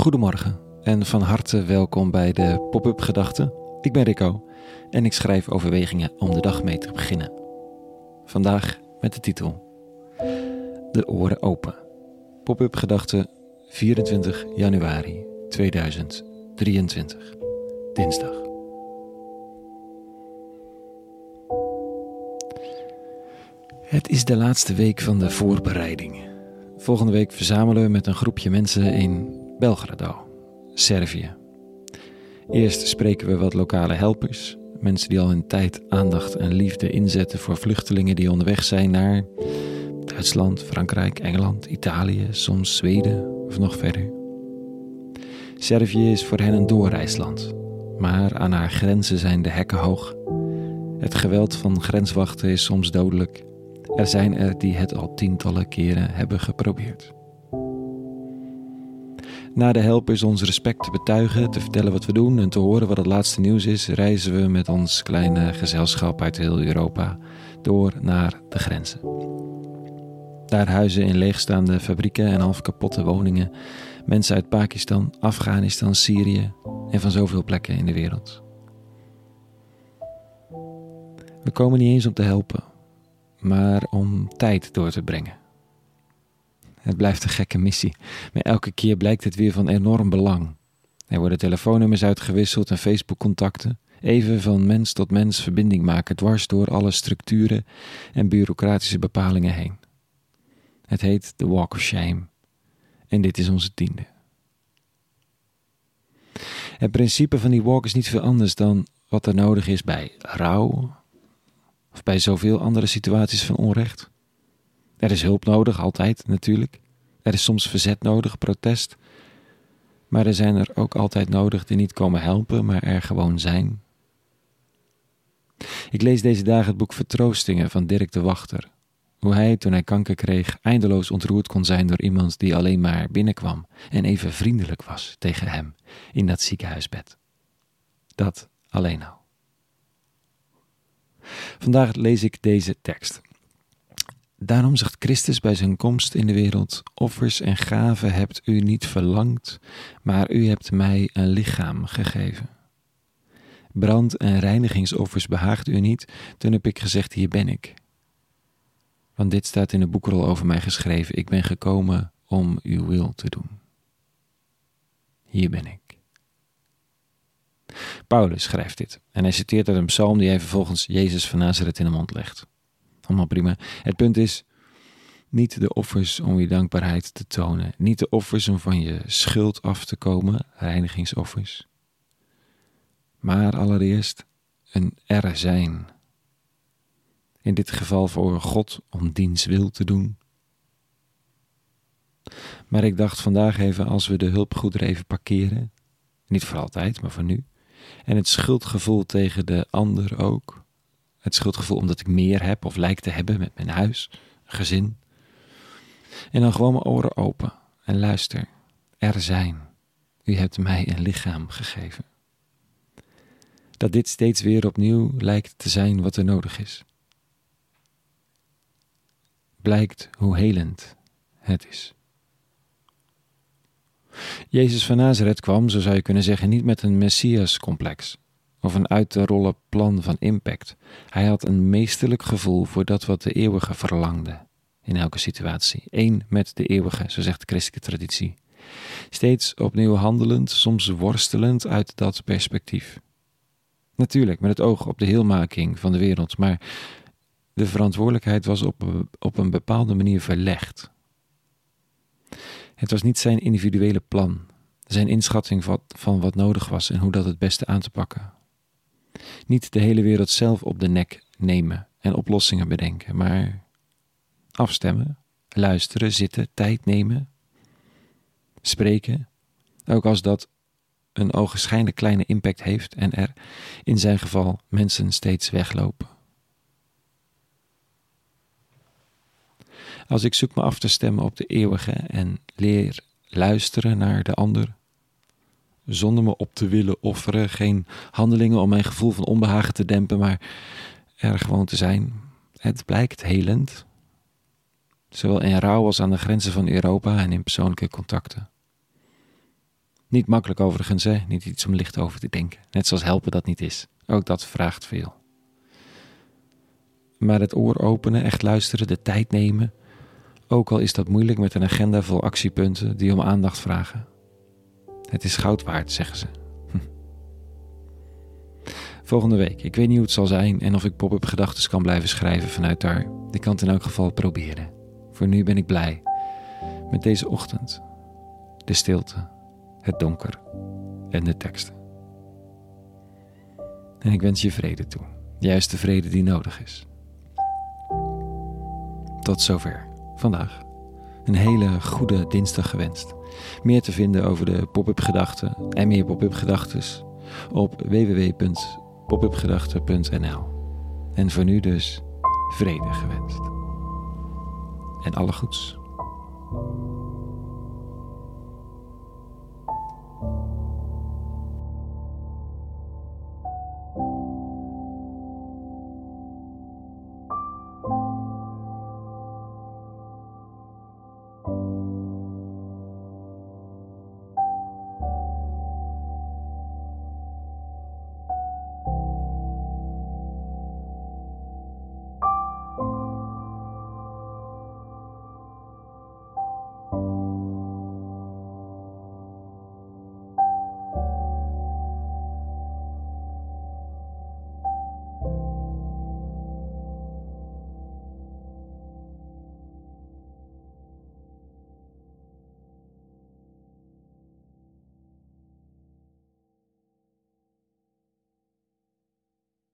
Goedemorgen en van harte welkom bij de Pop-up Gedachten. Ik ben Rico en ik schrijf overwegingen om de dag mee te beginnen. Vandaag met de titel De oren open. Pop-up Gedachten 24 januari 2023. Dinsdag. Het is de laatste week van de voorbereiding. Volgende week verzamelen we met een groepje mensen in Belgrado, Servië. Eerst spreken we wat lokale helpers, mensen die al hun tijd, aandacht en liefde inzetten voor vluchtelingen die onderweg zijn naar Duitsland, Frankrijk, Engeland, Italië, soms Zweden of nog verder. Servië is voor hen een doorreisland, maar aan haar grenzen zijn de hekken hoog. Het geweld van grenswachten is soms dodelijk. Er zijn er die het al tientallen keren hebben geprobeerd. Na de helpers ons respect te betuigen, te vertellen wat we doen en te horen wat het laatste nieuws is, reizen we met ons kleine gezelschap uit heel Europa door naar de grenzen. Daar huizen in leegstaande fabrieken en half kapotte woningen mensen uit Pakistan, Afghanistan, Syrië en van zoveel plekken in de wereld. We komen niet eens om te helpen, maar om tijd door te brengen. Het blijft een gekke missie, maar elke keer blijkt het weer van enorm belang. Er worden telefoonnummers uitgewisseld en Facebook-contacten. Even van mens tot mens verbinding maken, dwars door alle structuren en bureaucratische bepalingen heen. Het heet de Walk of Shame. En dit is onze tiende. Het principe van die walk is niet veel anders dan wat er nodig is bij rouw of bij zoveel andere situaties van onrecht. Er is hulp nodig, altijd natuurlijk. Er is soms verzet nodig, protest. Maar er zijn er ook altijd nodig die niet komen helpen, maar er gewoon zijn. Ik lees deze dagen het boek Vertroostingen van Dirk de Wachter. Hoe hij, toen hij kanker kreeg, eindeloos ontroerd kon zijn door iemand die alleen maar binnenkwam en even vriendelijk was tegen hem in dat ziekenhuisbed. Dat alleen al. Vandaag lees ik deze tekst. Daarom zegt Christus bij zijn komst in de wereld: Offers en gaven hebt u niet verlangd, maar u hebt mij een lichaam gegeven. Brand- en reinigingsoffers behaagt u niet, toen heb ik gezegd: Hier ben ik. Want dit staat in de boekrol over mij geschreven: Ik ben gekomen om uw wil te doen. Hier ben ik. Paulus schrijft dit en hij citeert uit een psalm die hij vervolgens Jezus van Nazareth in de mond legt. Allemaal prima. Het punt is niet de offers om je dankbaarheid te tonen, niet de offers om van je schuld af te komen, reinigingsoffers, maar allereerst een er zijn. In dit geval voor God om diens wil te doen. Maar ik dacht vandaag even, als we de hulpgoederen even parkeren, niet voor altijd, maar voor nu, en het schuldgevoel tegen de ander ook, het schuldgevoel omdat ik meer heb of lijk te hebben met mijn huis, gezin. En dan gewoon mijn oren open en luister. Er zijn. U hebt mij een lichaam gegeven. Dat dit steeds weer opnieuw lijkt te zijn wat er nodig is. Blijkt hoe helend het is. Jezus van Nazareth kwam, zo zou je kunnen zeggen, niet met een messias-complex of een uit te rollen plan van impact. Hij had een meesterlijk gevoel voor dat wat de eeuwige verlangde in elke situatie. Eén met de eeuwige, zo zegt de christelijke traditie. Steeds opnieuw handelend, soms worstelend uit dat perspectief. Natuurlijk, met het oog op de heelmaking van de wereld, maar de verantwoordelijkheid was op, op een bepaalde manier verlegd. Het was niet zijn individuele plan, zijn inschatting van, van wat nodig was en hoe dat het beste aan te pakken. Niet de hele wereld zelf op de nek nemen en oplossingen bedenken, maar afstemmen, luisteren, zitten, tijd nemen, spreken, ook als dat een ogenschijnlijk kleine impact heeft en er in zijn geval mensen steeds weglopen. Als ik zoek me af te stemmen op de eeuwige en leer luisteren naar de ander, zonder me op te willen offeren, geen handelingen om mijn gevoel van onbehagen te dempen, maar er gewoon te zijn. Het blijkt helend, zowel in rouw als aan de grenzen van Europa en in persoonlijke contacten. Niet makkelijk overigens, hè? Niet iets om licht over te denken. Net zoals helpen dat niet is. Ook dat vraagt veel. Maar het oor openen, echt luisteren, de tijd nemen. Ook al is dat moeilijk met een agenda vol actiepunten die om aandacht vragen. Het is goud waard, zeggen ze. Hm. Volgende week. Ik weet niet hoe het zal zijn en of ik pop-up gedachten kan blijven schrijven vanuit daar. Ik kan het in elk geval proberen. Voor nu ben ik blij met deze ochtend. De stilte, het donker en de teksten. En ik wens je vrede toe. Juist de vrede die nodig is. Tot zover vandaag. Een hele goede dinsdag gewenst. Meer te vinden over de pop-up gedachten en meer pop-up gedachtes op www.popupgedachten.nl. En voor nu dus vrede gewenst. En alle goeds.